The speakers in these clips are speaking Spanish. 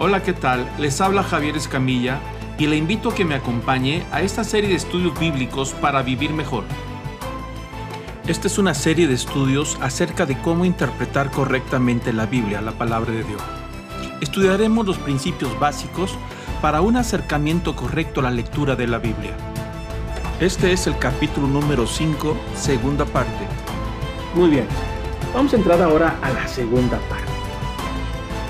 Hola, ¿qué tal? Les habla Javier Escamilla y le invito a que me acompañe a esta serie de estudios bíblicos para vivir mejor. Esta es una serie de estudios acerca de cómo interpretar correctamente la Biblia, la palabra de Dios. Estudiaremos los principios básicos para un acercamiento correcto a la lectura de la Biblia. Este es el capítulo número 5, segunda parte. Muy bien, vamos a entrar ahora a la segunda parte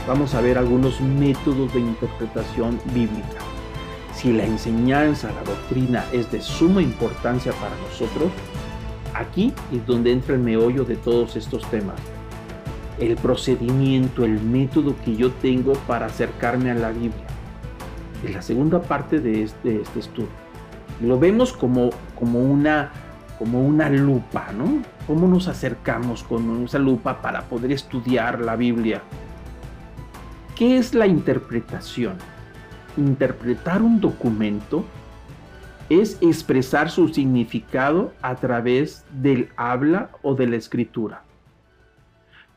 vamos a ver algunos métodos de interpretación bíblica. Si la enseñanza, la doctrina es de suma importancia para nosotros, aquí es donde entra el meollo de todos estos temas. El procedimiento, el método que yo tengo para acercarme a la Biblia. Es la segunda parte de este, este estudio. Lo vemos como, como, una, como una lupa, ¿no? ¿Cómo nos acercamos con esa lupa para poder estudiar la Biblia? ¿Qué es la interpretación? Interpretar un documento es expresar su significado a través del habla o de la escritura.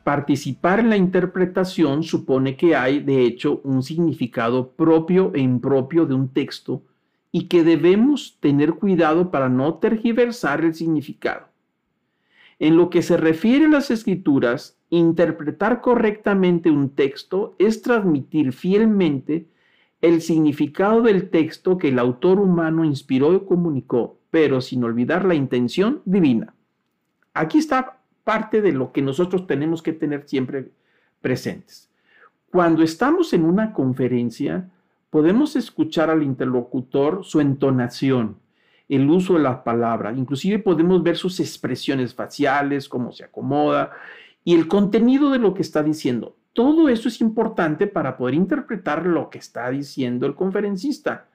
Participar en la interpretación supone que hay, de hecho, un significado propio e impropio de un texto y que debemos tener cuidado para no tergiversar el significado. En lo que se refiere a las escrituras, interpretar correctamente un texto es transmitir fielmente el significado del texto que el autor humano inspiró y comunicó, pero sin olvidar la intención divina. Aquí está parte de lo que nosotros tenemos que tener siempre presentes. Cuando estamos en una conferencia, podemos escuchar al interlocutor su entonación, el uso de la palabra. Inclusive podemos ver sus expresiones faciales, cómo se acomoda y el contenido de lo que está diciendo. Todo eso es importante para poder interpretar lo que está diciendo el conferencista.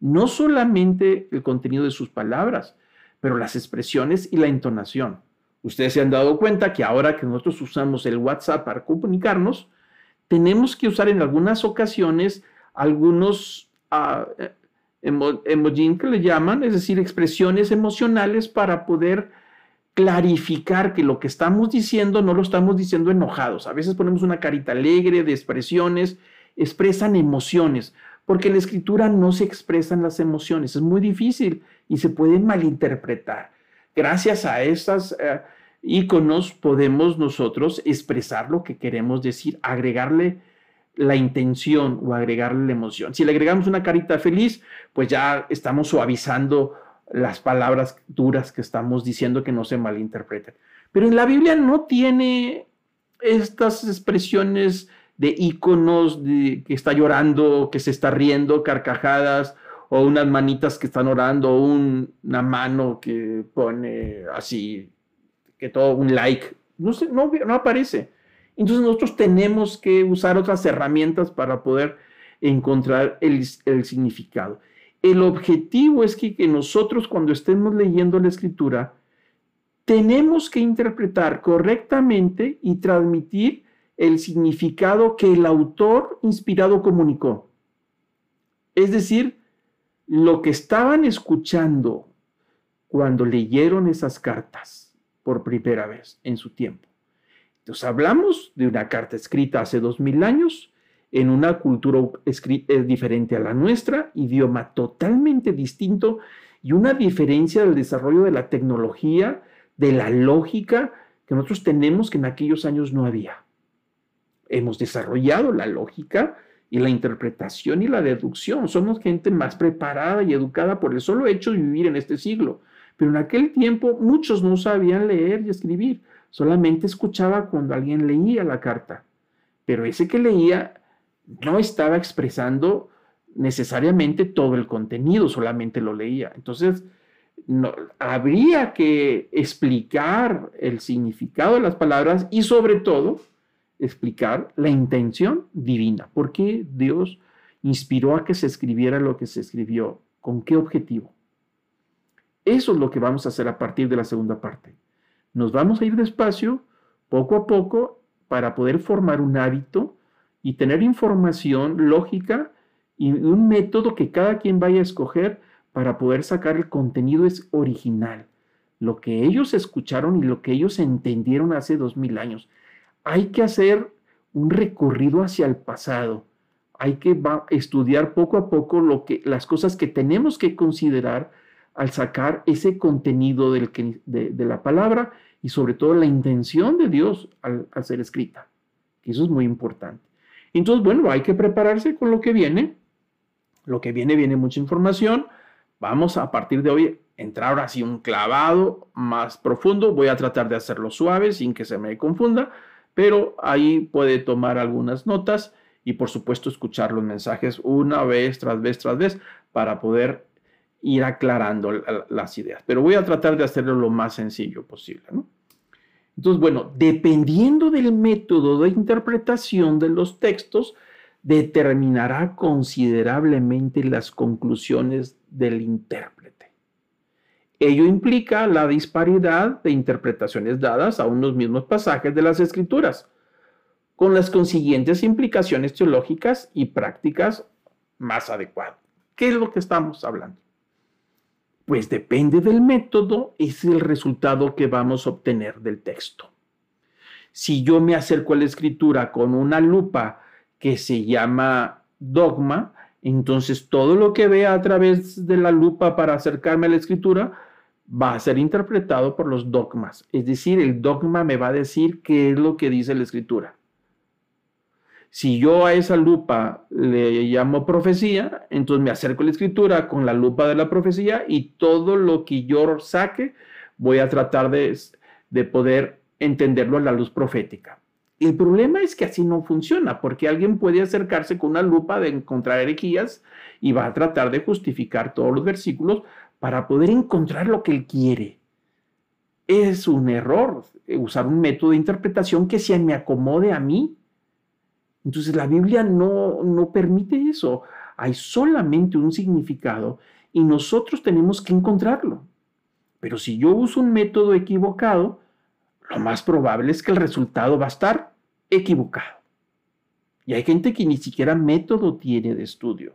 No solamente el contenido de sus palabras, pero las expresiones y la entonación. Ustedes se han dado cuenta que ahora que nosotros usamos el WhatsApp para comunicarnos, tenemos que usar en algunas ocasiones algunos uh, emojin que le llaman, es decir, expresiones emocionales para poder clarificar que lo que estamos diciendo no lo estamos diciendo enojados. A veces ponemos una carita alegre de expresiones, expresan emociones, porque en la escritura no se expresan las emociones, es muy difícil y se puede malinterpretar. Gracias a estos eh, iconos podemos nosotros expresar lo que queremos decir, agregarle la intención o agregarle la emoción. Si le agregamos una carita feliz, pues ya estamos suavizando las palabras duras que estamos diciendo que no se malinterpreten. Pero en la Biblia no tiene estas expresiones de iconos de que está llorando, que se está riendo, carcajadas, o unas manitas que están orando, o una mano que pone así, que todo un like. No, no, no aparece. Entonces nosotros tenemos que usar otras herramientas para poder encontrar el, significado. El objetivo es que, que nosotros cuando estemos leyendo la escritura, tenemos que interpretar correctamente y transmitir el significado que el autor inspirado comunicó. Es decir, lo que estaban escuchando cuando leyeron esas cartas por primera vez en su tiempo. Entonces hablamos de una carta escrita hace dos mil años en una cultura diferente a la nuestra, idioma totalmente distinto y una diferencia del desarrollo de la tecnología, de la lógica que nosotros tenemos que en aquellos años no había. Hemos desarrollado la lógica y la interpretación y la deducción. Somos gente más preparada y educada por el solo hecho de vivir en este siglo. Pero en aquel tiempo muchos no sabían leer y escribir solamente escuchaba cuando alguien leía la carta, pero ese que leía no estaba expresando necesariamente todo el contenido, solamente lo leía. Entonces, no, habría que explicar el significado de las palabras y sobre todo explicar la intención divina. ¿Por qué Dios inspiró a que se escribiera lo que se escribió? ¿Con qué objetivo? Eso es lo que vamos a hacer a partir de la segunda parte. Nos vamos a ir despacio, poco a poco, para poder formar un hábito y tener información lógica y un método que cada quien vaya a escoger para poder sacar el contenido es original, lo que ellos escucharon y lo que ellos entendieron hace dos mil años. Hay que hacer un recorrido hacia el pasado, hay que estudiar poco a poco lo que, las cosas que tenemos que considerar al sacar ese contenido de, la palabra y sobre todo la intención de Dios al, ser escrita. Eso es muy importante. Entonces, bueno, hay que prepararse con lo que viene. Lo que viene, viene mucha información. Vamos a partir de hoy entrar ahora así un clavado más profundo. Voy a tratar de hacerlo suave sin que se me confunda, pero ahí puede tomar algunas notas y por supuesto escuchar los mensajes una vez tras vez tras vez para poder ir aclarando las ideas. Pero voy a tratar de hacerlo lo más sencillo posible. Entonces, bueno, dependiendo del método de interpretación de los textos, determinará considerablemente las conclusiones del intérprete. Ello implica la disparidad de interpretaciones dadas a unos mismos pasajes de las escrituras, con las consiguientes implicaciones teológicas y prácticas más adecuadas. ¿Qué es lo que estamos hablando? Pues depende del método, es el resultado que vamos a obtener del texto. Si yo me acerco a la escritura con una lupa que se llama dogma, entonces todo lo que vea a través de la lupa para acercarme a la escritura va a ser interpretado por los dogmas. Es decir, el dogma me va a decir qué es lo que dice la escritura. Si yo a esa lupa le llamo profecía, entonces me acerco a la escritura con la lupa de la profecía y todo lo que yo saque voy a tratar de, de poder entenderlo a la luz profética. El problema es que así no funciona, porque alguien puede acercarse con una lupa de encontrar herejías y va a tratar de justificar todos los versículos para poder encontrar lo que él quiere. Es un error usar un método de interpretación que se me acomode a mí. Entonces la Biblia no, no permite eso. Hay solamente un significado y nosotros tenemos que encontrarlo. Pero si yo uso un método equivocado, lo más probable es que el resultado va a estar equivocado. Y hay gente que ni siquiera método tiene de estudio,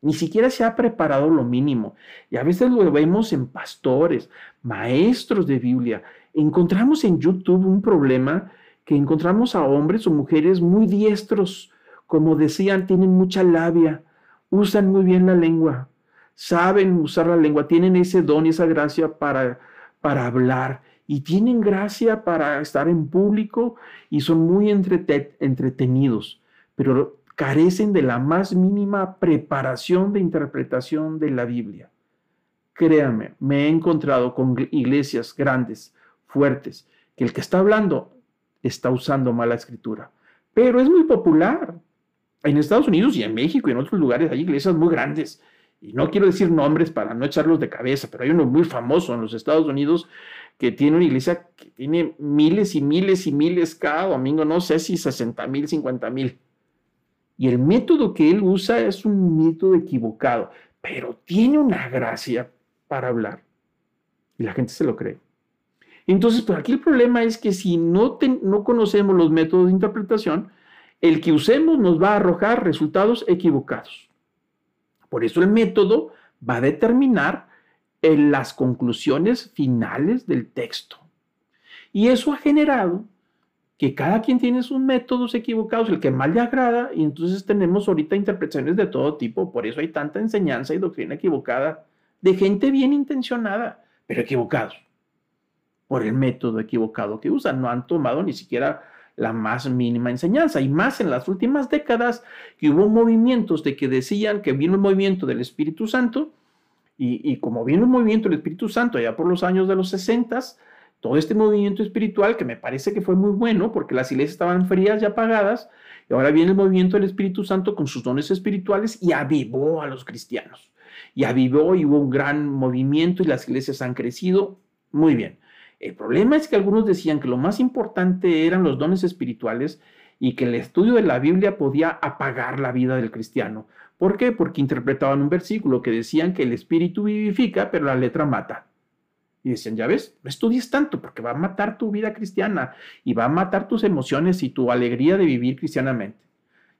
ni siquiera se ha preparado lo mínimo. Y a veces lo vemos en pastores, maestros de Biblia. Encontramos en YouTube un problema que encontramos a hombres o mujeres muy diestros, como decían, tienen mucha labia, usan muy bien la lengua, saben usar la lengua, tienen ese don y esa gracia para, para hablar y tienen gracia para estar en público y son muy entretenidos, pero carecen de la más mínima preparación de interpretación de la Biblia. Créanme, me he encontrado con iglesias grandes, fuertes, que el que está hablando está usando mala escritura, pero es muy popular. En Estados Unidos y en México y en otros lugares hay iglesias muy grandes y no quiero decir nombres para no echarlos de cabeza, pero hay uno muy famoso en los Estados Unidos que tiene una iglesia que tiene miles y miles y miles cada domingo, no sé si 60 mil, 50 mil. Y el método que él usa es un método equivocado, pero tiene una gracia para hablar. Y la gente se lo cree. Entonces, pues aquí el problema es que si no, no conocemos los métodos de interpretación, el que usemos nos va a arrojar resultados equivocados. Por eso el método va a determinar en las conclusiones finales del texto. Y eso ha generado que cada quien tiene sus métodos equivocados, el que más le agrada, y entonces tenemos ahorita interpretaciones de todo tipo, por eso hay tanta enseñanza y doctrina equivocada de gente bien intencionada, pero equivocados, por el método equivocado que usan, no han tomado ni siquiera la más mínima enseñanza, y más en las últimas décadas que hubo movimientos de que decían que vino el movimiento del Espíritu Santo, y, como viene un movimiento del Espíritu Santo allá por los años de los 60, todo este movimiento espiritual que me parece que fue muy bueno porque las iglesias estaban frías y apagadas, y ahora viene el movimiento del Espíritu Santo con sus dones espirituales y avivó a los cristianos. Y avivó y hubo un gran movimiento y las iglesias han crecido muy bien. El problema es que algunos decían que lo más importante eran los dones espirituales y que el estudio de la Biblia podía apagar la vida del cristiano. ¿Por qué? Porque interpretaban un versículo que decían que el espíritu vivifica, pero la letra mata. Y decían, ya ves, no estudies tanto porque va a matar tu vida cristiana y va a matar tus emociones y tu alegría de vivir cristianamente.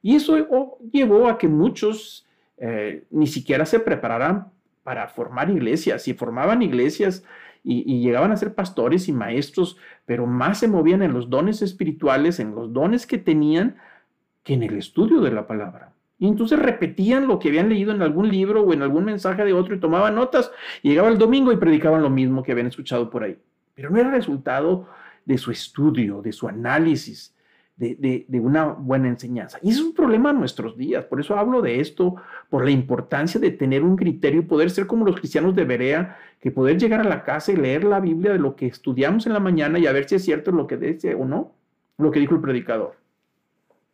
Y eso llevó a que muchos eh, ni siquiera se prepararan para formar iglesias y formaban iglesias y, llegaban a ser pastores y maestros, pero más se movían en los dones espirituales, en los dones que tenían, que en el estudio de la palabra. Y entonces repetían lo que habían leído en algún libro o en algún mensaje de otro y tomaban notas. Y llegaba el domingo y predicaban lo mismo que habían escuchado por ahí. Pero no era resultado de su estudio, de su análisis, de, una buena enseñanza. Y es un problema en nuestros días. Por eso hablo de esto, por la importancia de tener un criterio y poder ser como los cristianos de Berea, que poder llegar a la casa y leer la Biblia de lo que estudiamos en la mañana y a ver si es cierto lo que dice o no, lo que dijo el predicador.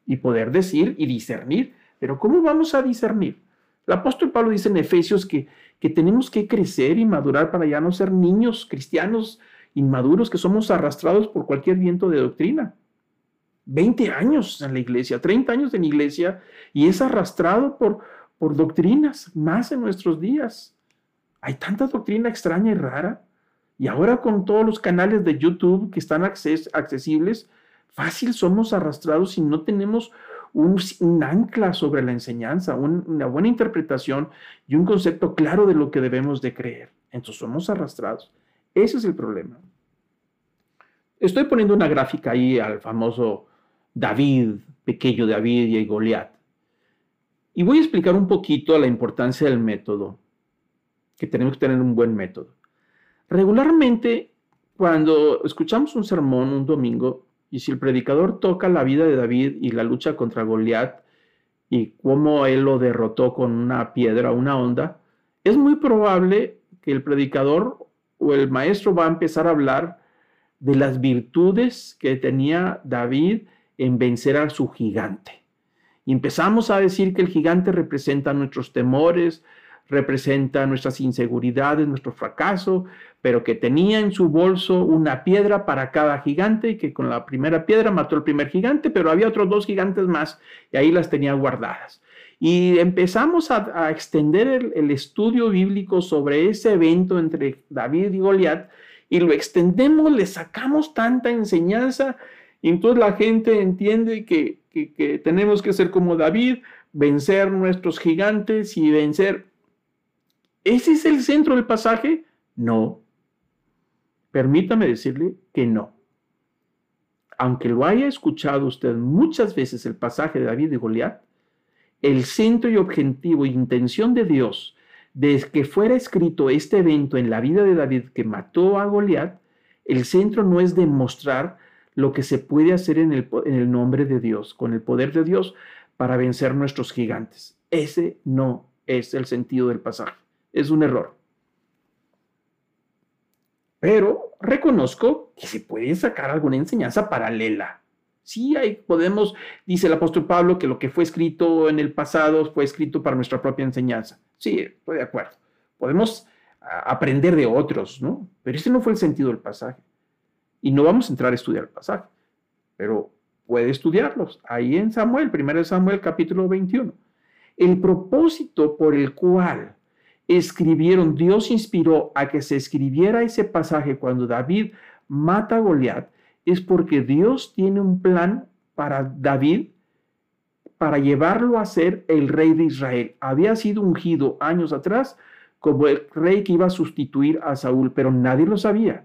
Y poder decir y discernir pero ¿cómo vamos a discernir? El apóstol Pablo dice en Efesios que, que tenemos que crecer y madurar para ya no ser niños cristianos inmaduros que somos arrastrados por cualquier viento de doctrina. 20 años en la iglesia, 30 años en la iglesia y es arrastrado por, por doctrinas más en nuestros días. Hay tanta doctrina extraña y rara. Y ahora con todos los canales de YouTube que están accesibles, fácil somos arrastrados si no tenemos un, ancla sobre la enseñanza, una buena interpretación y un concepto claro de lo que debemos de creer. Entonces somos arrastrados. Ese es el problema. Estoy poniendo una gráfica ahí al famoso David, pequeño David y Goliat. Y voy a explicar un poquito la importancia del método, que tenemos que tener un buen método. Regularmente, cuando escuchamos un sermón un domingo, y si el predicador toca la vida de David y la lucha contra Goliat y cómo él lo derrotó con una piedra, una onda, es muy probable que el predicador o el maestro va a empezar a hablar de las virtudes que tenía David en vencer a su gigante. Y empezamos a decir que el gigante representa nuestros temores, representa nuestras inseguridades, nuestro fracaso, pero que tenía en su bolso una piedra para cada gigante y que con la primera piedra mató al primer gigante, pero había otros dos gigantes más y ahí las tenía guardadas. Y empezamos a, extender el, el, estudio bíblico sobre ese evento entre David y Goliat y lo extendemos, le sacamos tanta enseñanza entonces la gente entiende que, que, tenemos que ser como David, vencer nuestros gigantes y vencer ¿Ese es el centro del pasaje? No. Permítame decirle que no. Aunque lo haya escuchado usted muchas veces el pasaje de David y Goliat, el centro y objetivo e intención de Dios de que fuera escrito este evento en la vida de David que mató a Goliat, el centro no es demostrar lo que se puede hacer en el, en el nombre de Dios, con el poder de Dios, para vencer nuestros gigantes. Ese no es el sentido del pasaje es un error. Pero reconozco que se puede sacar alguna enseñanza paralela. Sí, hay, podemos, dice el apóstol Pablo, que lo que fue escrito en el pasado fue escrito para nuestra propia enseñanza. Sí, estoy de acuerdo. Podemos aprender de otros, ¿no? Pero ese no fue el sentido del pasaje. Y no vamos a entrar a estudiar el pasaje, pero puede estudiarlos. Ahí en Samuel, 1 Samuel capítulo 21. El propósito por el cual escribieron, Dios inspiró a que se escribiera ese pasaje cuando David mata a Goliat, es porque Dios tiene un plan para David para llevarlo a ser el rey de Israel. Había sido ungido años atrás como el rey que iba a sustituir a Saúl, pero nadie lo sabía.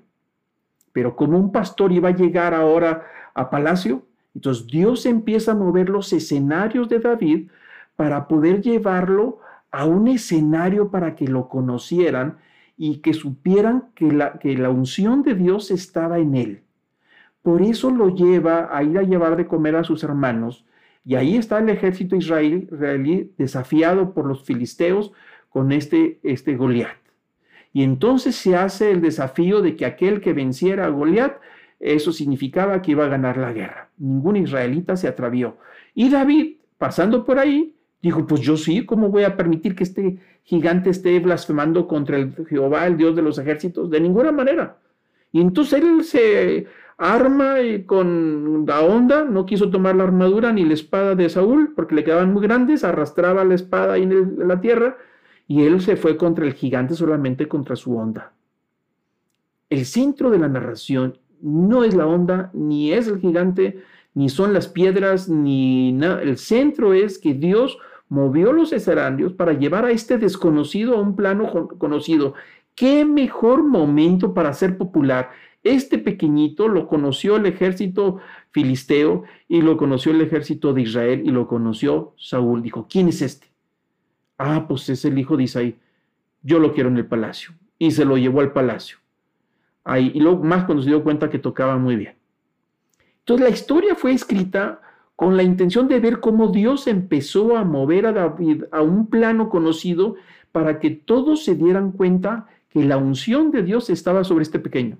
Pero como un pastor iba a llegar ahora a palacio, entonces Dios empieza a mover los escenarios de David para poder llevarlo a un escenario para que lo conocieran y que supieran que la, que la unción de Dios estaba en él. Por eso lo lleva a ir a llevar de comer a sus hermanos. Y ahí está el ejército israelí, desafiado por los filisteos con este, este Goliat. Y entonces se hace el desafío de que aquel que venciera a Goliat, eso significaba que iba a ganar la guerra. Ningún israelita se atravió. Y David, pasando por ahí, Dijo, pues yo sí, ¿cómo voy a permitir que este gigante esté blasfemando contra el Jehová, el Dios de los ejércitos? De ninguna manera. Y entonces él se arma con la onda, no quiso tomar la armadura ni la espada de Saúl, porque le quedaban muy grandes, arrastraba la espada ahí en, la tierra, y él se fue contra el gigante solamente contra su onda. El centro de la narración no es la onda, ni es el gigante, ni son las piedras, ni nada. El centro es que Dios movió los escenarios para llevar a este desconocido a un plano conocido. ¿Qué mejor momento para ser popular? Este pequeñito lo conoció el ejército filisteo y lo conoció el ejército de Israel y lo conoció Saúl. Dijo, ¿quién es este? Ah, pues es el hijo de Isaí. Yo lo quiero en el palacio. Y se lo llevó al palacio. Ahí, y luego más cuando se dio cuenta que tocaba muy bien. Entonces la historia fue escrita con la intención de ver cómo Dios empezó a mover a David a un plano conocido para que todos se dieran cuenta que la unción de Dios estaba sobre este pequeño.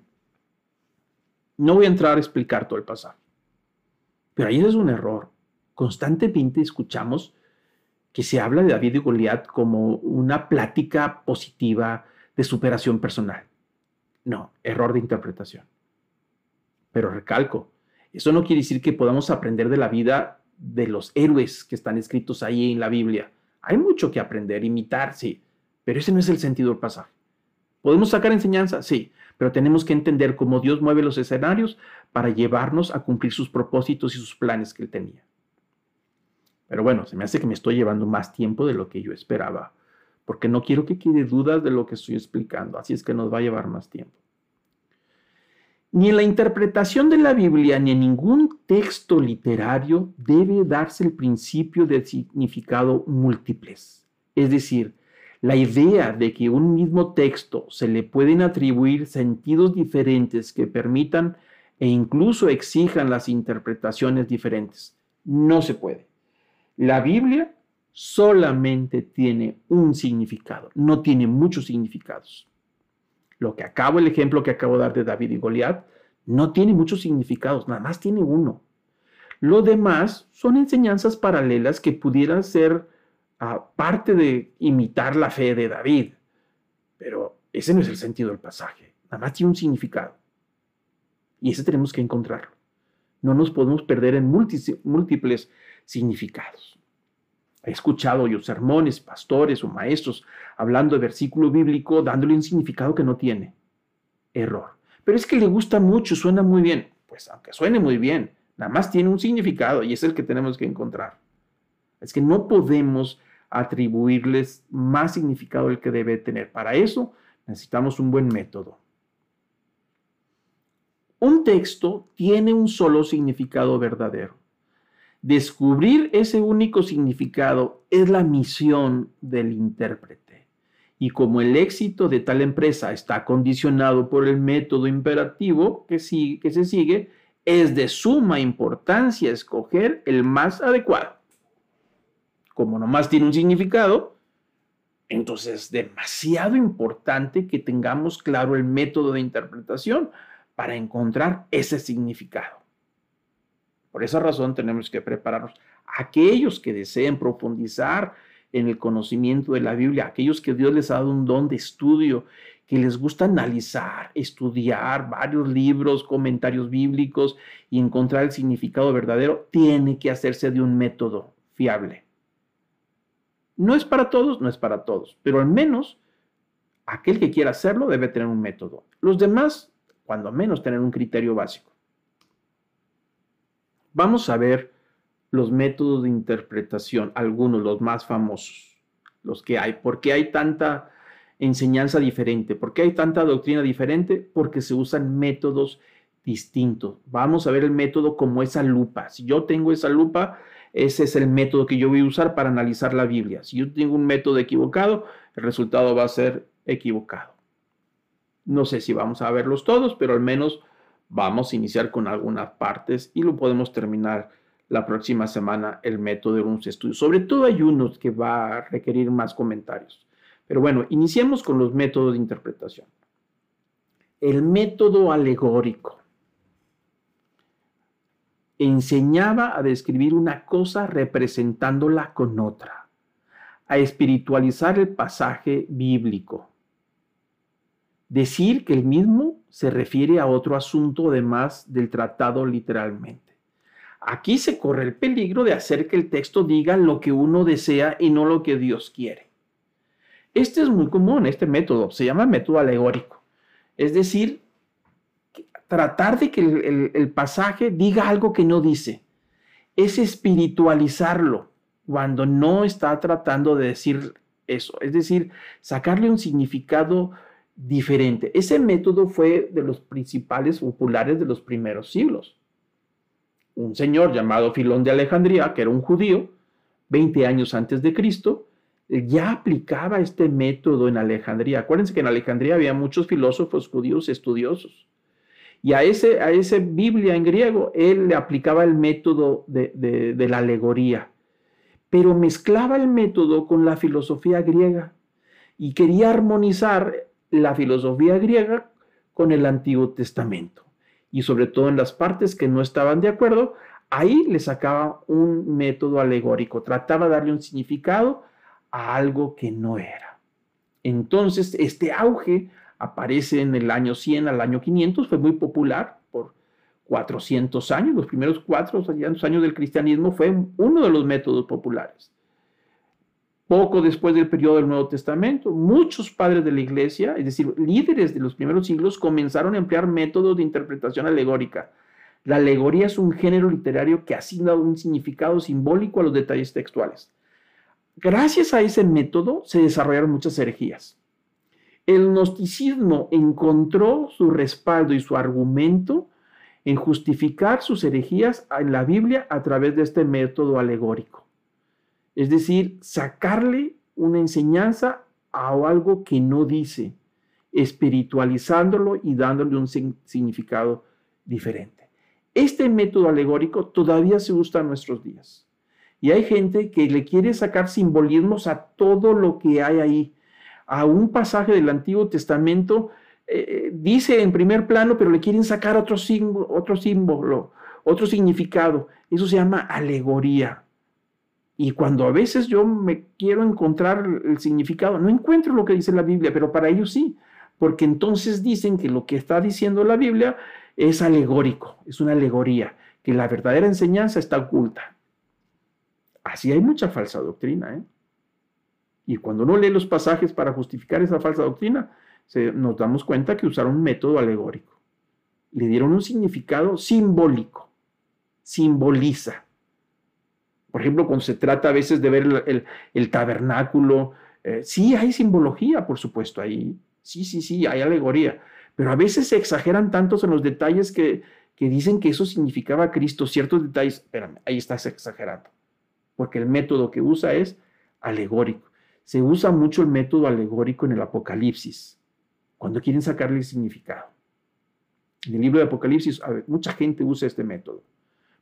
No voy a entrar a explicar todo el pasaje, pero ahí es un error. Constantemente escuchamos que se habla de David y Goliat como una plática positiva de superación personal. No, error de interpretación. Pero recalco, eso no quiere decir que podamos aprender de la vida de los héroes que están escritos ahí en la Biblia. Hay mucho que aprender, imitar, sí, pero ese no es el sentido del pasaje. ¿Podemos sacar enseñanza? Sí, pero tenemos que entender cómo Dios mueve los escenarios para llevarnos a cumplir sus propósitos y sus planes que Él tenía. Pero bueno, se me hace que me estoy llevando más tiempo de lo que yo esperaba, porque no quiero que quede dudas de lo que estoy explicando, así es que nos va a llevar más tiempo. Ni en la interpretación de la Biblia ni en ningún texto literario debe darse el principio de significado múltiples. Es decir, la idea de que un mismo texto se le pueden atribuir sentidos diferentes que permitan e incluso exijan las interpretaciones diferentes. No se puede. La Biblia solamente tiene un significado, no tiene muchos significados. Lo que acabo, el ejemplo que acabo de dar de David y Goliat, no tiene muchos significados, nada más tiene uno. Lo demás son enseñanzas paralelas que pudieran ser ah, parte de imitar la fe de David. Pero ese no es el sentido del pasaje, nada más tiene un significado. Y ese tenemos que encontrarlo. No nos podemos perder en múltiples significados. He escuchado yo sermones, pastores o maestros hablando de versículo bíblico, dándole un significado que no tiene. Error. Pero es que le gusta mucho, suena muy bien. Pues aunque suene muy bien, nada más tiene un significado y es el que tenemos que encontrar. Es que no podemos atribuirles más significado del que debe tener. Para eso necesitamos un buen método. Un texto tiene un solo significado verdadero. Descubrir ese único significado es la misión del intérprete. Y como el éxito de tal empresa está condicionado por el método imperativo que, que se sigue, es de suma importancia escoger el más adecuado. Como nomás tiene un significado, entonces es demasiado importante que tengamos claro el método de interpretación para encontrar ese significado. Por esa razón tenemos que prepararnos. Aquellos que deseen profundizar en el conocimiento de la Biblia, aquellos que Dios les ha dado un don de estudio, que les gusta analizar, estudiar varios libros, comentarios bíblicos y encontrar el significado verdadero, tiene que hacerse de un método fiable. No es para todos, no es para todos, pero al menos aquel que quiera hacerlo debe tener un método. Los demás cuando menos tener un criterio básico. Vamos a ver los métodos de interpretación, algunos, los más famosos, los que hay. ¿Por qué hay tanta enseñanza diferente? ¿Por qué hay tanta doctrina diferente? Porque se usan métodos distintos. Vamos a ver el método como esa lupa. Si yo tengo esa lupa, ese es el método que yo voy a usar para analizar la Biblia. Si yo tengo un método equivocado, el resultado va a ser equivocado. No sé si vamos a verlos todos, pero al menos vamos a iniciar con algunas partes y lo podemos terminar la próxima semana el método de unos estudios. Sobre todo hay unos que va a requerir más comentarios. Pero bueno, iniciemos con los métodos de interpretación. El método alegórico enseñaba a describir una cosa representándola con otra, a espiritualizar el pasaje bíblico decir que el mismo se refiere a otro asunto además del tratado literalmente. Aquí se corre el peligro de hacer que el texto diga lo que uno desea y no lo que Dios quiere. Este es muy común, este método, se llama método alegórico. Es decir, tratar de que el, el pasaje diga algo que no dice. Es espiritualizarlo cuando no está tratando de decir eso. Es decir, sacarle un significado diferente. Ese método fue de los principales populares de los primeros siglos. Un señor llamado Filón de Alejandría, que era un judío, 20 años antes de Cristo, ya aplicaba este método en Alejandría. Acuérdense que en Alejandría había muchos filósofos judíos estudiosos. Y a ese, a ese Biblia en griego, él le aplicaba el método de, de la alegoría, pero mezclaba el método con la filosofía griega y quería armonizar la filosofía griega con el Antiguo Testamento. Y sobre todo en las partes que no estaban de acuerdo, ahí le sacaba un método alegórico, trataba de darle un significado a algo que no era. Entonces, este auge aparece en el año 100 al año 500, fue muy popular por 400 años, los primeros 400 años del cristianismo fue uno de los métodos populares. Poco después del periodo del Nuevo Testamento, muchos padres de la iglesia, es decir, líderes de los primeros siglos, comenzaron a emplear métodos de interpretación alegórica. La alegoría es un género literario que asigna un significado simbólico a los detalles textuales. Gracias a ese método se desarrollaron muchas herejías. El gnosticismo encontró su respaldo y su argumento en justificar sus herejías en la Biblia a través de este método alegórico. Es decir, sacarle una enseñanza a algo que no dice, espiritualizándolo y dándole un significado diferente. Este método alegórico todavía se usa en nuestros días. Y hay gente que le quiere sacar simbolismos a todo lo que hay ahí. A un pasaje del Antiguo Testamento eh, eh, dice en primer plano, pero le quieren sacar otro símbolo, otro símbolo, otro significado. Eso se llama alegoría. Y cuando a veces yo me quiero encontrar el significado, no encuentro lo que dice la Biblia, pero para ellos sí, porque entonces dicen que lo que está diciendo la Biblia es alegórico, es una alegoría, que la verdadera enseñanza está oculta. Así hay mucha falsa doctrina. ¿eh? Y cuando uno lee los pasajes para justificar esa falsa doctrina, nos damos cuenta que usaron un método alegórico. Le dieron un significado simbólico. Simboliza. Por ejemplo, cuando se trata a veces de ver el, tabernáculo, eh, sí hay simbología, por supuesto, ahí. Sí, sí, sí, hay alegoría. Pero a veces se exageran tantos en los detalles que, que dicen que eso significaba Cristo. Ciertos detalles, espérame, ahí estás exagerando porque el método que usa es alegórico. Se usa mucho el método alegórico en el Apocalipsis, cuando quieren sacarle significado. En el libro de Apocalipsis, mucha gente usa este método,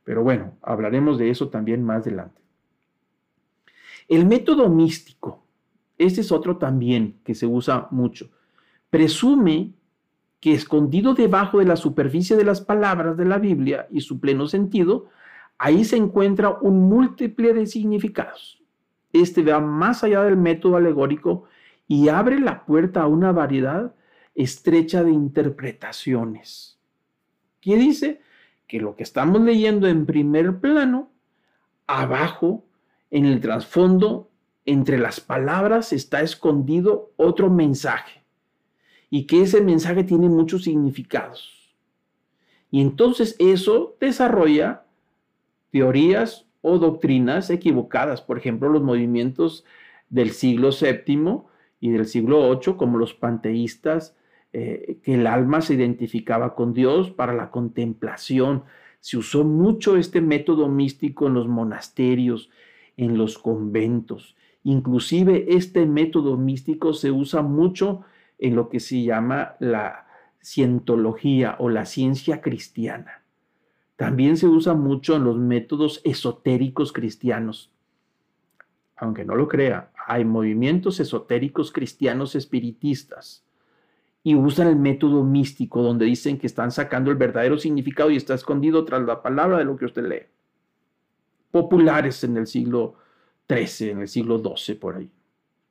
pero bueno, hablaremos de eso también más adelante. El método místico, este es otro también que se usa mucho, presume que escondido debajo de la superficie de las palabras de la Biblia y su pleno sentido, Ahí se encuentra un múltiple de significados. Este va más allá del método alegórico y abre la puerta a una variedad estrecha de interpretaciones. ¿Qué dice? Que lo que estamos leyendo en primer plano, abajo, en el trasfondo, entre las palabras está escondido otro mensaje y que ese mensaje tiene muchos significados. Y entonces eso desarrolla teorías o doctrinas equivocadas. Por ejemplo, los movimientos del siglo VII y del siglo VIII, como los panteístas, eh, que el alma se identificaba con Dios para la contemplación. Se usó mucho este método místico en los monasterios, en los conventos. Inclusive este método místico se usa mucho en lo que se llama la cientología o la ciencia cristiana. También se usa mucho en los métodos esotéricos cristianos. Aunque no lo crea, hay movimientos esotéricos cristianos espiritistas y usan el método místico donde dicen que están sacando el verdadero significado y está escondido tras la palabra de lo que usted lee. Populares en el siglo XIII, en el siglo XII, por ahí.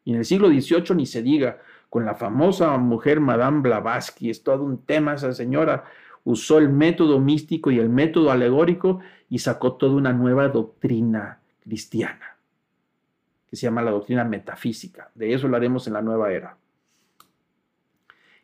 Y en el siglo XVIII ni se diga, con la famosa mujer Madame Blavatsky, es todo un tema esa señora, usó el método místico y el método alegórico y sacó toda una nueva doctrina cristiana, que se llama la doctrina metafísica. De eso hablaremos en la nueva era.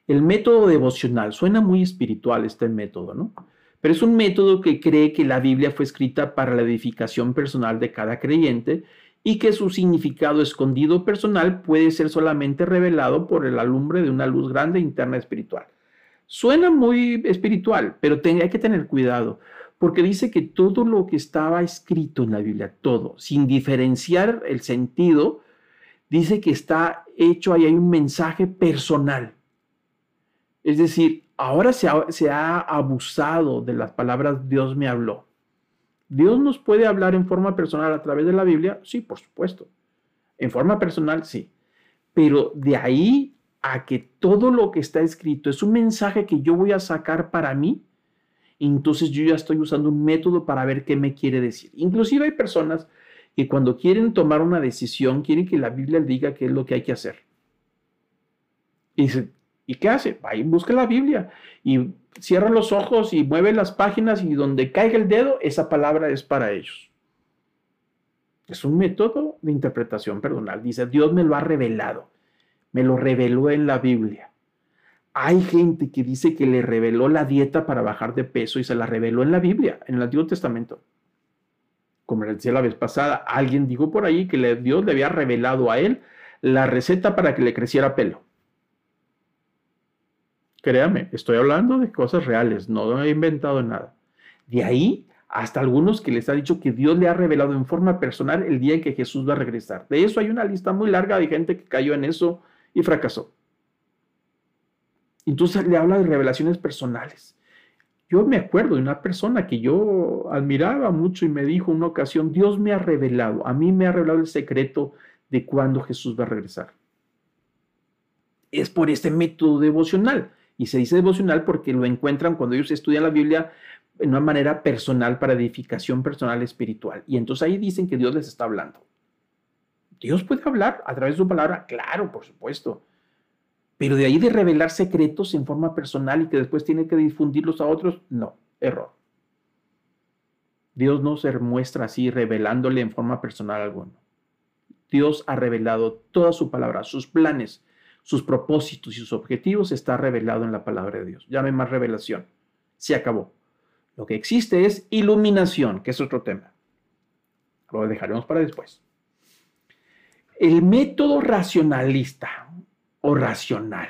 El método devocional, suena muy espiritual este método, ¿no? Pero es un método que cree que la Biblia fue escrita para la edificación personal de cada creyente y que su significado escondido personal puede ser solamente revelado por el alumbre de una luz grande interna espiritual. Suena muy espiritual, pero hay que tener cuidado, porque dice que todo lo que estaba escrito en la Biblia, todo, sin diferenciar el sentido, dice que está hecho, ahí hay un mensaje personal. Es decir, ahora se ha, abusado de las palabras Dios me habló. ¿Dios nos puede hablar en forma personal a través de la Biblia? Sí, por supuesto. En forma personal, sí. Pero de ahí a que todo lo que está escrito es un mensaje que yo voy a sacar para mí, entonces yo ya estoy usando un método para ver qué me quiere decir. Inclusive hay personas que cuando quieren tomar una decisión, quieren que la Biblia diga qué es lo que hay que hacer. Y dice, ¿y qué hace? Va y busca la Biblia y cierra los ojos y mueve las páginas y donde caiga el dedo, esa palabra es para ellos. Es un método de interpretación personal. Dice, Dios me lo ha revelado, me lo reveló en la Biblia. Hay gente que dice que le reveló la dieta para bajar de peso y se la reveló en la Biblia, en el Antiguo Testamento. Como le decía la vez pasada, alguien dijo por ahí que Dios le había revelado a él la receta para que le creciera pelo. Créame, estoy hablando de cosas reales, no he inventado nada. De ahí hasta algunos que les ha dicho que Dios le ha revelado en forma personal el día en que Jesús va a regresar. De eso hay una lista muy larga de gente que cayó en eso y fracasó. Entonces le habla de revelaciones personales. Yo me acuerdo de una persona que yo admiraba mucho y me dijo una ocasión, Dios me ha revelado, a mí me ha revelado el secreto de cuándo Jesús va a regresar. Es por este método devocional. Y se dice devocional porque lo encuentran cuando ellos estudian la Biblia en una manera personal para edificación personal espiritual. Y entonces ahí dicen que Dios les está hablando. Dios puede hablar a través de su palabra, claro, por supuesto. Pero de ahí de revelar secretos en forma personal y que después tiene que difundirlos a otros, no, error. Dios no se muestra así revelándole en forma personal a alguno. Dios ha revelado toda su palabra, sus planes, sus propósitos y sus objetivos está revelado en la palabra de Dios. Llame más revelación. Se acabó. Lo que existe es iluminación, que es otro tema. Lo dejaremos para después. El método racionalista o racional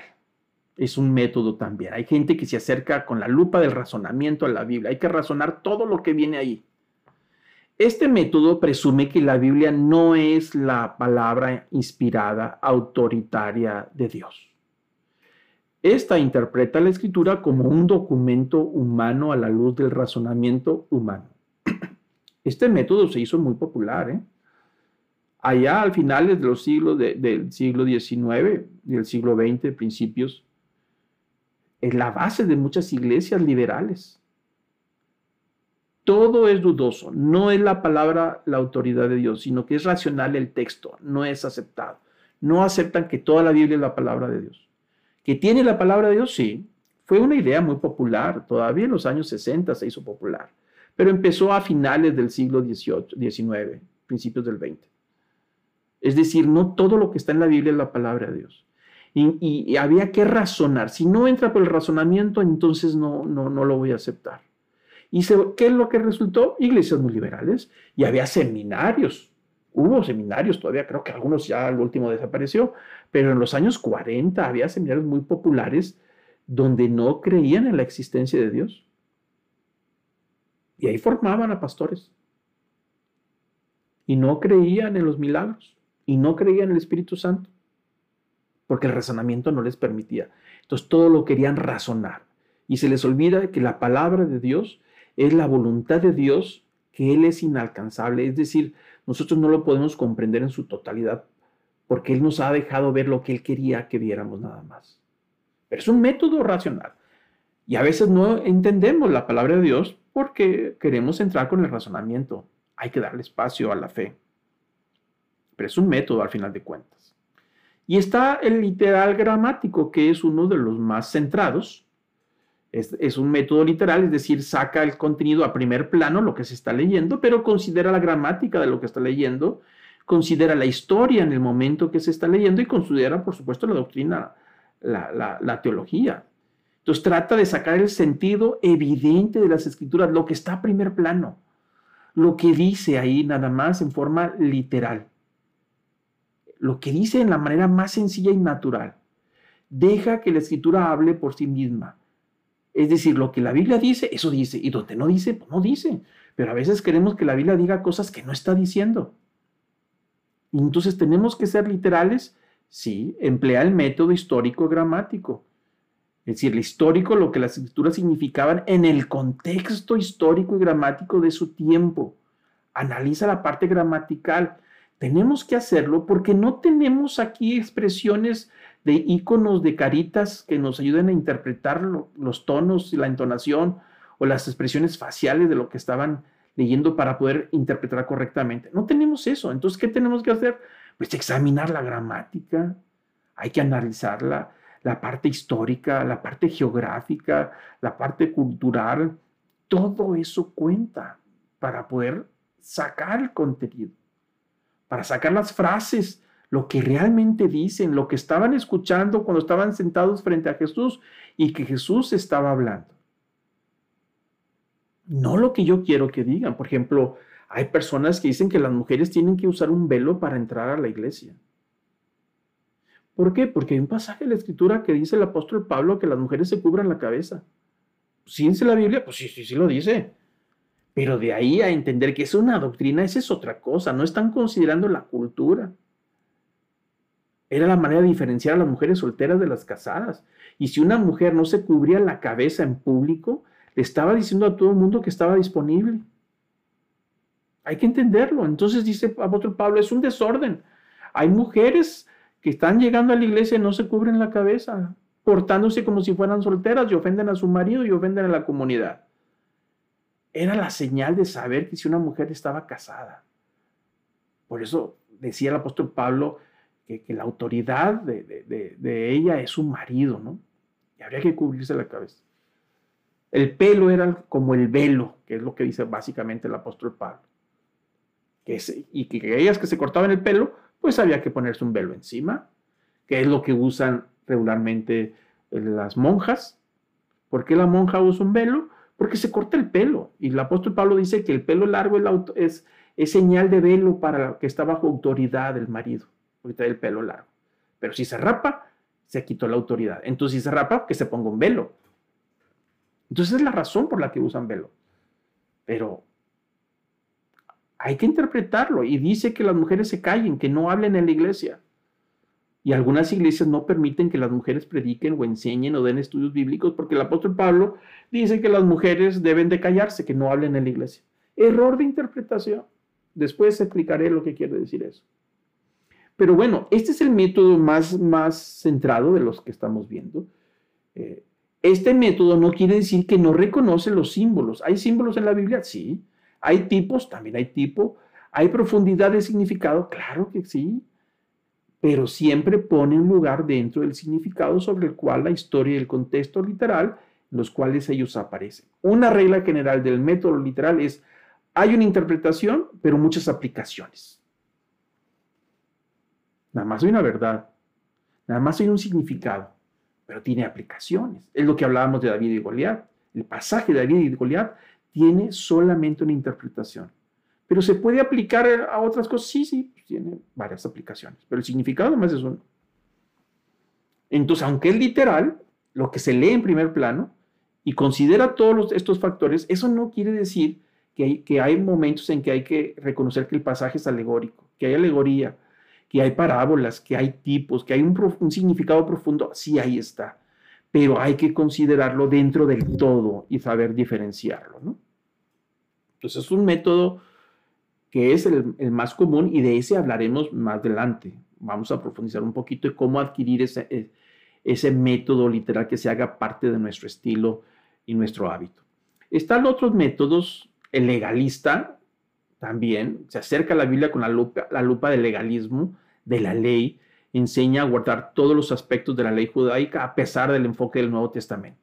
es un método también. Hay gente que se acerca con la lupa del razonamiento a la Biblia. Hay que razonar todo lo que viene ahí. Este método presume que la Biblia no es la palabra inspirada, autoritaria de Dios. Esta interpreta la escritura como un documento humano a la luz del razonamiento humano. Este método se hizo muy popular. ¿eh? Allá al finales de los siglos del siglo XIX y del siglo XX, principios, es la base de muchas iglesias liberales. Todo es dudoso, no es la palabra la autoridad de Dios, sino que es racional el texto, no es aceptado. No aceptan que toda la Biblia es la palabra de Dios. ¿Que tiene la palabra de Dios? Sí. Fue una idea muy popular, todavía en los años 60 se hizo popular, pero empezó a finales del siglo XVIII, XIX, principios del XX. Es decir, no todo lo que está en la Biblia es la palabra de Dios. Y, había que razonar. Si no entra por el razonamiento, entonces no, no, no lo voy a aceptar. ¿Y qué es lo que resultó? Iglesias muy liberales y había seminarios. Hubo seminarios, todavía creo que algunos ya el último desapareció, pero en los años 40 había seminarios muy populares donde no creían en la existencia de Dios. Y ahí formaban a pastores. Y no creían en los milagros. Y no creían en el Espíritu Santo. Porque el razonamiento no les permitía. Entonces todo lo querían razonar. Y se les olvida que la palabra de Dios es la voluntad de Dios que Él es inalcanzable. Es decir, nosotros no lo podemos comprender en su totalidad porque Él nos ha dejado ver lo que Él quería que viéramos nada más. Pero es un método racional. Y a veces no entendemos la palabra de Dios porque queremos entrar con el razonamiento. Hay que darle espacio a la fe. Pero es un método al final de cuentas. Y está el literal gramático, que es uno de los más centrados, es, un método literal, es decir, saca el contenido a primer plano, lo que se está leyendo, pero considera la gramática de lo que está leyendo, considera la historia en el momento que se está leyendo y considera, por supuesto, la doctrina, la, la teología. Entonces trata de sacar el sentido evidente de las escrituras, lo que está a primer plano, lo que dice ahí nada más en forma literal. lo que dice en la manera más sencilla y natural. Deja que la escritura hable por sí misma. Es decir, lo que la Biblia dice, eso dice, y donde no dice, pues no dice. Pero a veces queremos que la Biblia diga cosas que no está diciendo. Entonces tenemos que ser literales, sí, emplear el método histórico gramático. Es decir, el histórico, lo que las escrituras significaban en el contexto histórico y gramático de su tiempo. Analiza la parte gramatical. Tenemos que hacerlo porque no tenemos aquí expresiones de iconos de caritas que nos ayuden a interpretar los tonos y la entonación o las expresiones faciales de lo que estaban leyendo para poder interpretar correctamente. No tenemos eso. Entonces, ¿qué tenemos que hacer? Pues examinar la gramática, hay que analizarla, la parte histórica, la parte geográfica, la parte cultural, todo eso cuenta para poder sacar el contenido, para sacar las frases, lo que realmente dicen, lo que estaban escuchando cuando estaban sentados frente a Jesús y que Jesús estaba hablando. No lo que yo quiero que digan. Por ejemplo, hay personas que dicen que las mujeres tienen que usar un velo para entrar a la iglesia. ¿Por qué? Porque hay un pasaje de la escritura que dice el apóstol Pablo que las mujeres se cubran la cabeza. ¿Sí dice la Biblia? Pues sí, sí, sí lo dice. Pero de ahí a entender que es una doctrina, esa es otra cosa, no están considerando la cultura. Era la manera de diferenciar a las mujeres solteras de las casadas. Y si una mujer no se cubría la cabeza en público, le estaba diciendo a todo el mundo que estaba disponible. Hay que entenderlo. Entonces dice apóstol Pablo, es un desorden. Hay mujeres que están llegando a la iglesia y no se cubren la cabeza, portándose como si fueran solteras y ofenden a su marido y ofenden a la comunidad era la señal de saber que si una mujer estaba casada. Por eso decía el apóstol Pablo que, la autoridad de, ella es su marido, ¿no? Y habría que cubrirse la cabeza. El pelo era como el velo, que es lo que dice básicamente el apóstol Pablo. Que y que ellas que se cortaban el pelo, pues había que ponerse un velo encima, que es lo que usan regularmente las monjas. ¿Por qué la monja usa un velo? porque se corta el pelo. Y el apóstol Pablo dice que el pelo largo es, es, señal de velo para que está bajo autoridad del marido, porque trae el pelo largo. Pero si se rapa, se quitó la autoridad. Entonces, si se rapa, que se ponga un velo. Entonces, es la razón por la que usan velo. Pero hay que interpretarlo. Y dice que las mujeres se callen, que no hablen en la iglesia. Y algunas iglesias no permiten que las mujeres prediquen o enseñen o den estudios bíblicos porque el apóstol Pablo dice que las mujeres deben de callarse, que no hablen en la iglesia. Error de interpretación. Después explicaré lo que quiere decir eso. Pero bueno, este es el método más, más centrado de los que estamos viendo. Eh, este método no quiere decir que no reconoce los símbolos. ¿Hay símbolos en la Biblia? Sí. ¿Hay tipos? También hay tipo. ¿Hay profundidad de significado? Claro que sí pero siempre pone un lugar dentro del significado sobre el cual la historia y el contexto literal los cuales ellos aparecen. Una regla general del método literal es, hay una interpretación, pero muchas aplicaciones. Nada más hay una verdad, nada más hay un significado, pero tiene aplicaciones. Es lo que hablábamos de David y Goliat. El pasaje de David y Goliat tiene solamente una interpretación. Pero se puede aplicar a otras cosas. Sí, sí, pues tiene varias aplicaciones, pero el significado nomás es uno. Entonces, aunque es literal, lo que se lee en primer plano y considera todos estos factores, eso no quiere decir que hay, que hay momentos en que hay que reconocer que el pasaje es alegórico, que hay alegoría, que hay parábolas, que hay tipos, que hay un, un significado profundo. Sí, ahí está. Pero hay que considerarlo dentro del todo y saber diferenciarlo. ¿no? Entonces, es un método que es el, más común y de ese hablaremos más adelante. Vamos a profundizar un poquito en cómo adquirir ese, e, ese método literal que se haga parte de nuestro estilo y nuestro hábito. Están otros métodos, el legalista también, se acerca a la Biblia con la lupa, la lupa del legalismo, de la ley, enseña a guardar todos los aspectos de la ley judaica a pesar del enfoque del Nuevo Testamento.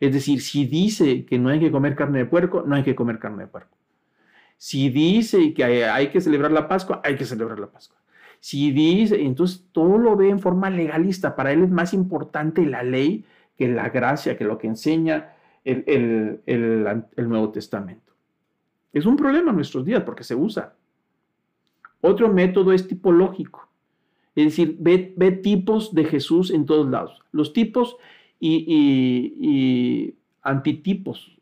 Es decir, si dice que no hay que comer carne de puerco, no hay que comer carne de puerco. Si dice que hay, que celebrar la Pascua, hay que celebrar la Pascua. Si dice, entonces todo lo ve en forma legalista. Para él es más importante la ley que la gracia, que lo que enseña el, Nuevo Testamento. Es un problema en nuestros días porque se usa. Otro método es tipológico. Es decir, ve, tipos de Jesús en todos lados. Los tipos y, antitipos.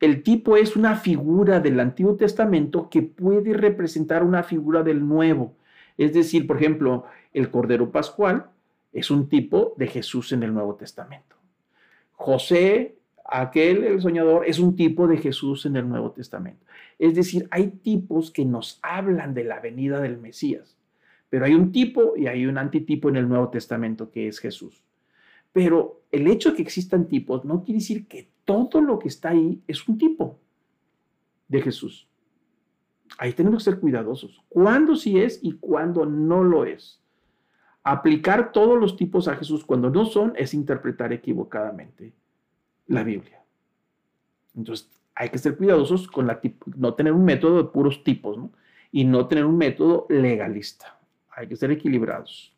El tipo es una figura del Antiguo Testamento que puede representar una figura del Nuevo. Es decir, por ejemplo, el Cordero Pascual es un tipo de Jesús en el Nuevo Testamento. José, aquel, el soñador, es un tipo de Jesús en el Nuevo Testamento. Es decir, hay tipos que nos hablan de la venida del Mesías, pero hay un tipo y hay un antitipo en el Nuevo Testamento que es Jesús. Pero el hecho de que existan tipos no quiere decir que todo lo que está ahí es un tipo de Jesús. Ahí tenemos que ser cuidadosos. ¿Cuándo sí es y cuándo no lo es? Aplicar todos los tipos a Jesús cuando no son es interpretar equivocadamente la Biblia. Entonces, hay que ser cuidadosos con la no tener un método de puros tipos y no tener un método legalista. Hay que ser equilibrados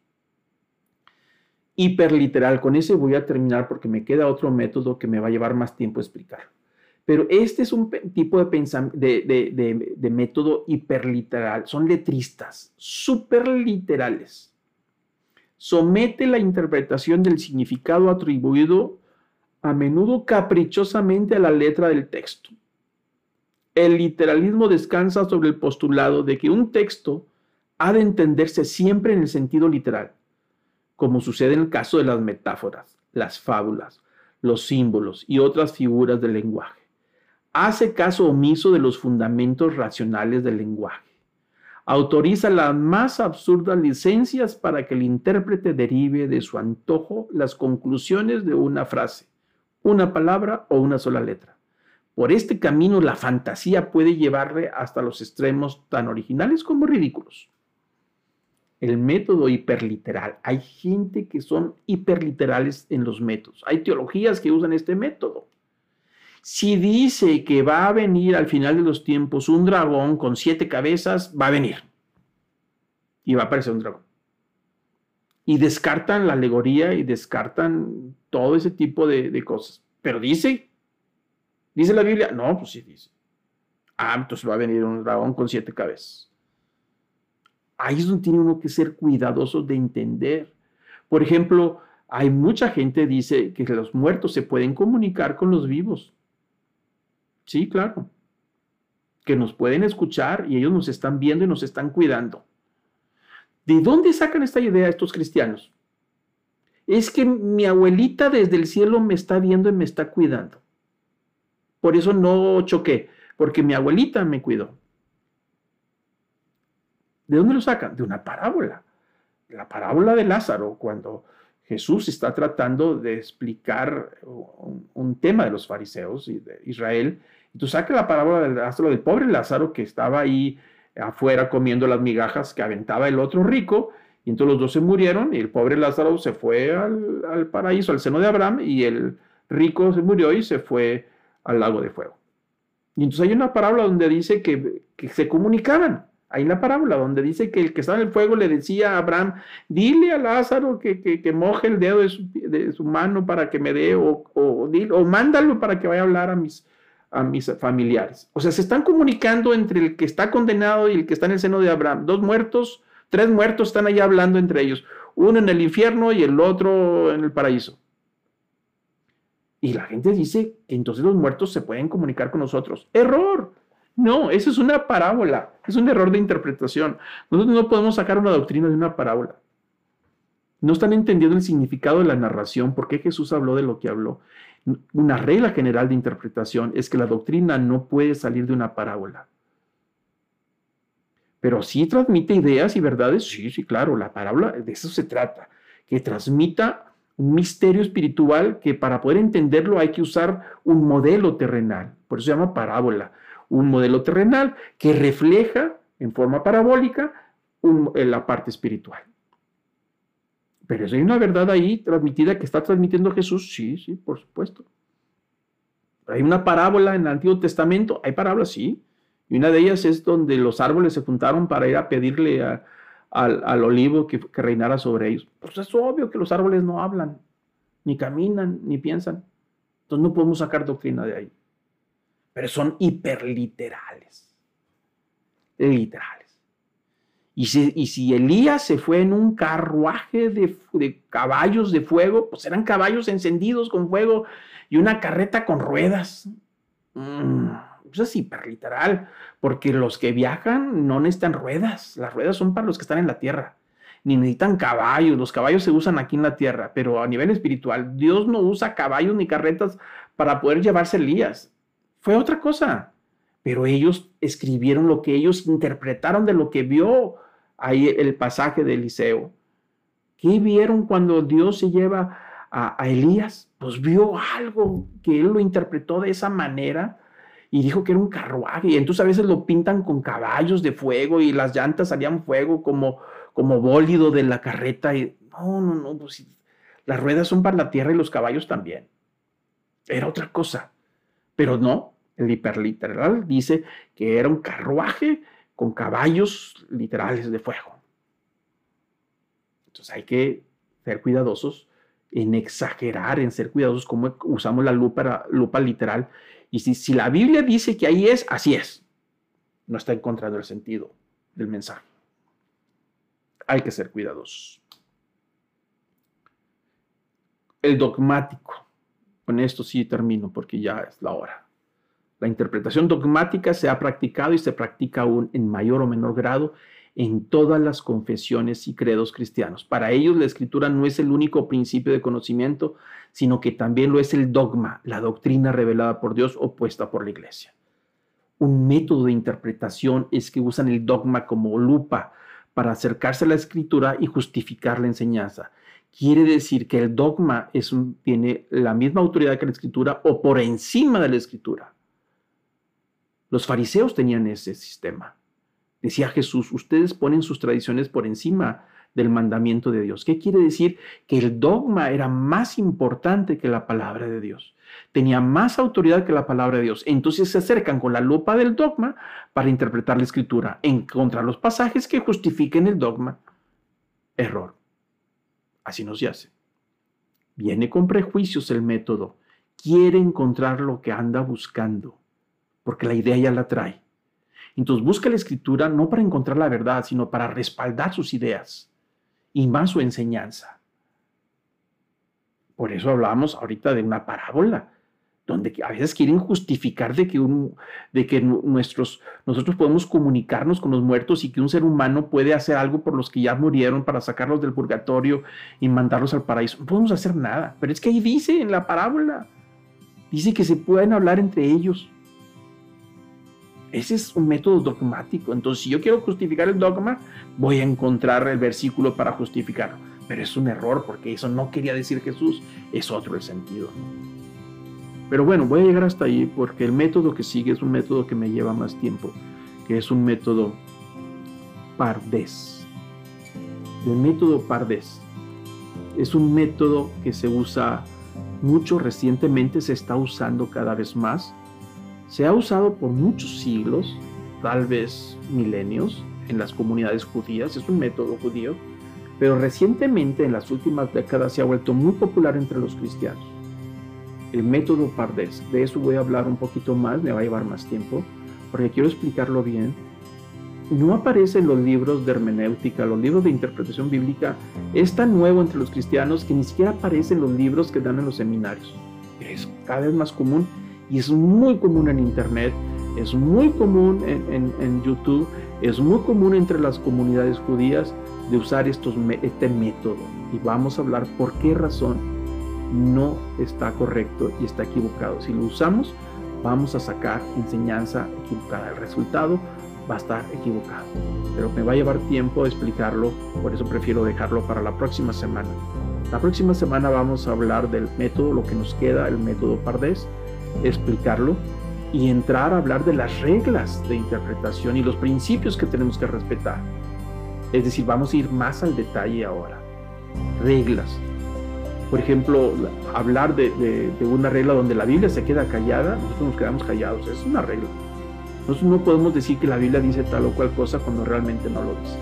hiperliteral. Con ese voy a terminar porque me queda otro método que me va a llevar más tiempo explicar. Pero este es un tipo de, de, de, método hiperliteral. Son letristas, superliterales. Somete la interpretación del significado atribuido a menudo caprichosamente a la letra del texto. El literalismo descansa sobre el postulado de que un texto ha de entenderse siempre en el sentido literal como sucede en el caso de las metáforas, las fábulas, los símbolos y otras figuras del lenguaje. Hace caso omiso de los fundamentos racionales del lenguaje. Autoriza las más absurdas licencias para que el intérprete derive de su antojo las conclusiones de una frase, una palabra o una sola letra. Por este camino la fantasía puede llevarle hasta los extremos tan originales como ridículos el método hiperliteral. Hay gente que son hiperliterales en los métodos. Hay teologías que usan este método. Si dice que va a venir al final de los tiempos un dragón con siete cabezas, va a venir. Y va a aparecer un dragón. Y descartan la alegoría y descartan todo ese tipo de, cosas. Pero dice, dice la Biblia, no, pues sí dice. Ah, entonces va a venir un dragón con siete cabezas ahí es donde tiene uno que ser cuidadoso de entender. Por ejemplo, hay mucha gente que dice que los muertos se pueden comunicar con los vivos. Sí, claro. Que nos pueden escuchar y ellos nos están viendo y nos están cuidando. ¿De dónde sacan esta idea estos cristianos? Es que mi abuelita desde el cielo me está viendo y me está cuidando. Por eso no choqué, porque mi abuelita me cuidó. ¿De dónde lo sacan? De una parábola. La parábola de Lázaro, cuando Jesús está tratando de explicar un, tema de los fariseos y de Israel. Y tú sacas la parábola del Lázaro, del pobre Lázaro que estaba ahí afuera comiendo las migajas que aventaba el otro rico, y entonces los dos se murieron, y el pobre Lázaro se fue al, paraíso, al seno de Abraham, y el rico se murió y se fue al lago de fuego. Y entonces hay una parábola donde dice que, que se comunicaban. Hay la parábola donde dice que el que estaba en el fuego le decía a Abraham, dile a Lázaro que, que, moje el dedo de su, mano para que me dé, o, o, o, mándalo para que vaya a hablar a mis, a mis familiares. O sea, se están comunicando entre el que está condenado y el que está en el seno de Abraham. Dos muertos, tres muertos están allá hablando entre ellos. Uno en el infierno y el otro en el paraíso. Y la gente dice entonces los muertos se pueden comunicar con nosotros. Error. No, eso es una parábola, es un error de interpretación. Nosotros no podemos sacar una doctrina de una parábola. No están entendiendo el significado de la narración, por qué Jesús habló de lo que habló. Una regla general de interpretación es que la doctrina no puede salir de una parábola. Pero sí transmite ideas y verdades, sí, sí, claro, la parábola, de eso se trata, que transmita un misterio espiritual que para poder entenderlo hay que usar un modelo terrenal, por eso se llama parábola un modelo terrenal que refleja en forma parabólica la parte espiritual. Pero hay una verdad ahí transmitida que está transmitiendo Jesús, sí, sí, por supuesto. Hay una parábola en el Antiguo Testamento, hay parábolas, sí, y una de ellas es donde los árboles se juntaron para ir a pedirle al, olivo que, que, reinara sobre ellos. Pues es obvio que los árboles no hablan, ni caminan, ni piensan. Entonces no podemos sacar doctrina de ahí pero son hiperliterales. Literales. Y si, Elías se fue en un carruaje de, caballos de fuego, pues eran caballos encendidos con fuego y una carreta con ruedas. Mm, es hiperliteral, porque los que viajan no necesitan ruedas, las ruedas son para los que están en la tierra, ni necesitan caballos, los caballos se usan aquí en la tierra, pero a nivel espiritual, Dios no usa caballos ni carretas para poder llevarse Elías. Fue otra cosa, pero ellos escribieron lo que ellos interpretaron de lo que vio ahí el pasaje de Eliseo. ¿Qué vieron cuando Dios se lleva a, Elías? Pues vio algo que él lo interpretó de esa manera y dijo que era un carruaje. Y entonces a veces lo pintan con caballos de fuego y las llantas salían fuego como, como bólido de la carreta. No, no, no, pues las ruedas son para la tierra y los caballos también. Era otra cosa. Pero no, el hiperliteral dice que era un carruaje con caballos literales de fuego. Entonces hay que ser cuidadosos en exagerar, en ser cuidadosos como usamos la lupa, lupa literal. Y si, si la Biblia dice que ahí es, así es. No está encontrando el sentido del mensaje. Hay que ser cuidadosos. El dogmático. Con esto sí termino porque ya es la hora. La interpretación dogmática se ha practicado y se practica aún en mayor o menor grado en todas las confesiones y credos cristianos. Para ellos la escritura no es el único principio de conocimiento, sino que también lo es el dogma, la doctrina revelada por Dios opuesta por la iglesia. Un método de interpretación es que usan el dogma como lupa para acercarse a la escritura y justificar la enseñanza. Quiere decir que el dogma tiene la misma autoridad que la escritura o por encima de la escritura. Los fariseos tenían ese sistema. Decía Jesús, ustedes ponen sus tradiciones por encima del mandamiento de Dios. ¿Qué quiere decir? Que el dogma era más importante que la palabra de Dios. Tenía más autoridad que la palabra de Dios. Entonces se acercan con la lupa del dogma para interpretar la escritura, encontrar los pasajes que justifiquen el dogma. Error. Así nos yace. Viene con prejuicios el método. Quiere encontrar lo que anda buscando porque la idea ya la trae. Entonces busca la escritura no para encontrar la verdad, sino para respaldar sus ideas y más su enseñanza. Por eso hablamos ahorita de una parábola, donde a veces quieren justificar de que, de que nuestros, nosotros podemos comunicarnos con los muertos y que un ser humano puede hacer algo por los que ya murieron para sacarlos del purgatorio y mandarlos al paraíso. No podemos hacer nada, pero es que ahí dice en la parábola, dice que se pueden hablar entre ellos. Ese es un método dogmático. Entonces, si yo quiero justificar el dogma, voy a encontrar el versículo para justificarlo. Pero es un error porque eso no quería decir Jesús, es otro el sentido. Pero bueno, voy a llegar hasta ahí porque el método que sigue es un método que me lleva más tiempo, que es un método pardés. El método pardés es un método que se usa mucho recientemente, se está usando cada vez más se ha usado por muchos siglos, tal vez milenios, en las comunidades judías, es un método judío, pero recientemente en las últimas décadas se ha vuelto muy popular entre los cristianos. El método Pardés, de eso voy a hablar un poquito más, me va a llevar más tiempo, porque quiero explicarlo bien. No aparece en los libros de hermenéutica, los libros de interpretación bíblica, es tan nuevo entre los cristianos que ni siquiera aparece en los libros que dan en los seminarios. Es cada vez más común y es muy común en Internet, es muy común en, YouTube, es muy común entre las comunidades judías de usar estos, este método. Y vamos a hablar por qué razón no está correcto y está equivocado. Si lo usamos, vamos a sacar enseñanza equivocada. El resultado va a estar equivocado. Pero me va a llevar tiempo explicarlo, por eso prefiero dejarlo para la próxima semana. La próxima semana vamos a hablar del método, lo que nos queda, el método Pardés explicarlo y entrar a hablar de las reglas de interpretación y los principios que tenemos que respetar. Es decir, vamos a ir más al detalle ahora. Reglas. Por ejemplo, hablar de, una regla donde la Biblia se queda callada, nosotros nos quedamos callados. Es una regla. Nosotros no podemos decir que la Biblia dice tal o cual cosa cuando realmente no lo dice.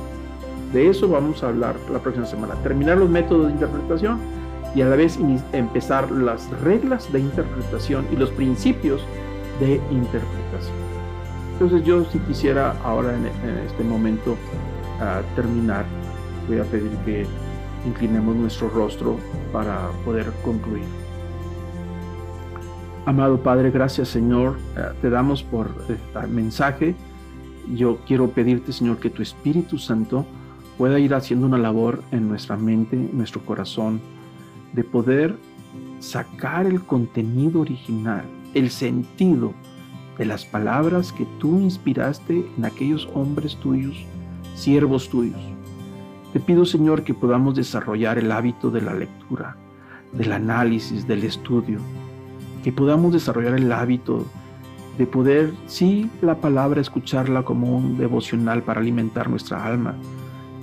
De eso vamos a hablar la próxima semana. Terminar los métodos de interpretación y a la vez empezar las reglas de interpretación y los principios de interpretación. Entonces yo si quisiera ahora en, este momento ah, terminar, voy a pedir que inclinemos nuestro rostro para poder concluir. Amado Padre, gracias Señor, ah, te damos por este mensaje. Yo quiero pedirte Señor que tu Espíritu Santo pueda ir haciendo una labor en nuestra mente, en nuestro corazón, de poder sacar el contenido original, el sentido de las palabras que tú inspiraste en aquellos hombres tuyos, siervos tuyos. Te pido, Señor, que podamos desarrollar el hábito de la lectura, del análisis, del estudio, que podamos desarrollar el hábito de poder, sí, la palabra, escucharla como un devocional para alimentar nuestra alma,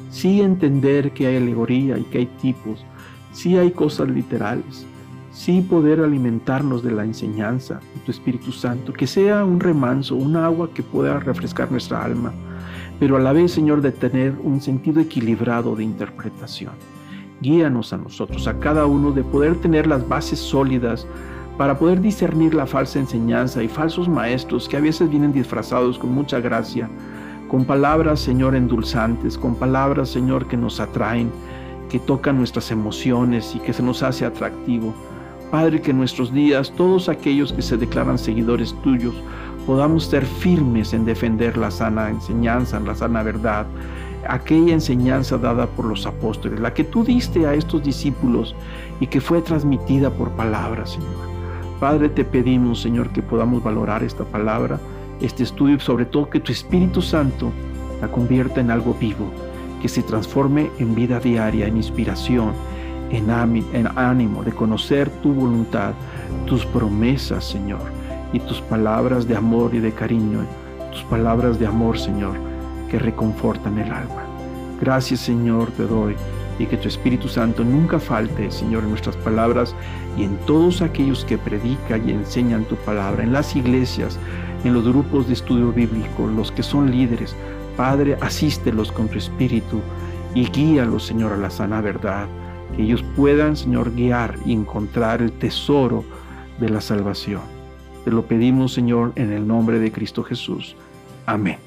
sí entender que hay alegoría y que hay tipos, sí hay cosas literales, sí poder alimentarnos de la enseñanza de tu Espíritu Santo, que sea un remanso, un agua que pueda refrescar nuestra alma, pero a la vez, Señor, de tener un sentido equilibrado de interpretación. Guíanos a nosotros, a cada uno, de poder tener las bases sólidas para poder discernir la falsa enseñanza y falsos maestros que a veces vienen disfrazados con mucha gracia, con palabras, Señor, endulzantes, con palabras, Señor, que nos atraen, que tocan nuestras emociones y que se nos hace atractivo. Padre, que en nuestros días todos aquellos que se declaran seguidores tuyos podamos ser firmes en defender la sana enseñanza, la sana verdad, aquella enseñanza dada por los apóstoles, la que tú diste a estos discípulos y que fue transmitida por palabras, Señor. Padre, te pedimos, Señor, que podamos valorar esta palabra, este estudio, sobre todo que tu Espíritu Santo la convierta en algo vivo, que se transforme en vida diaria, en inspiración, en, ánimo de conocer tu voluntad, tus promesas, Señor, y tus palabras de amor y de cariño, tus palabras de amor, Señor, que reconfortan el alma. Gracias, Señor, te doy y que tu Espíritu Santo nunca falte, Señor, en nuestras palabras y en todos aquellos que predican y enseñan tu palabra, en las iglesias, en los grupos de estudio bíblico, los que son líderes. Padre, asístelos con tu Espíritu y guíalos, Señor, a la sana verdad que ellos puedan, Señor, guiar y encontrar el tesoro de la salvación. Te lo pedimos, Señor, en el nombre de Cristo Jesús. Amén.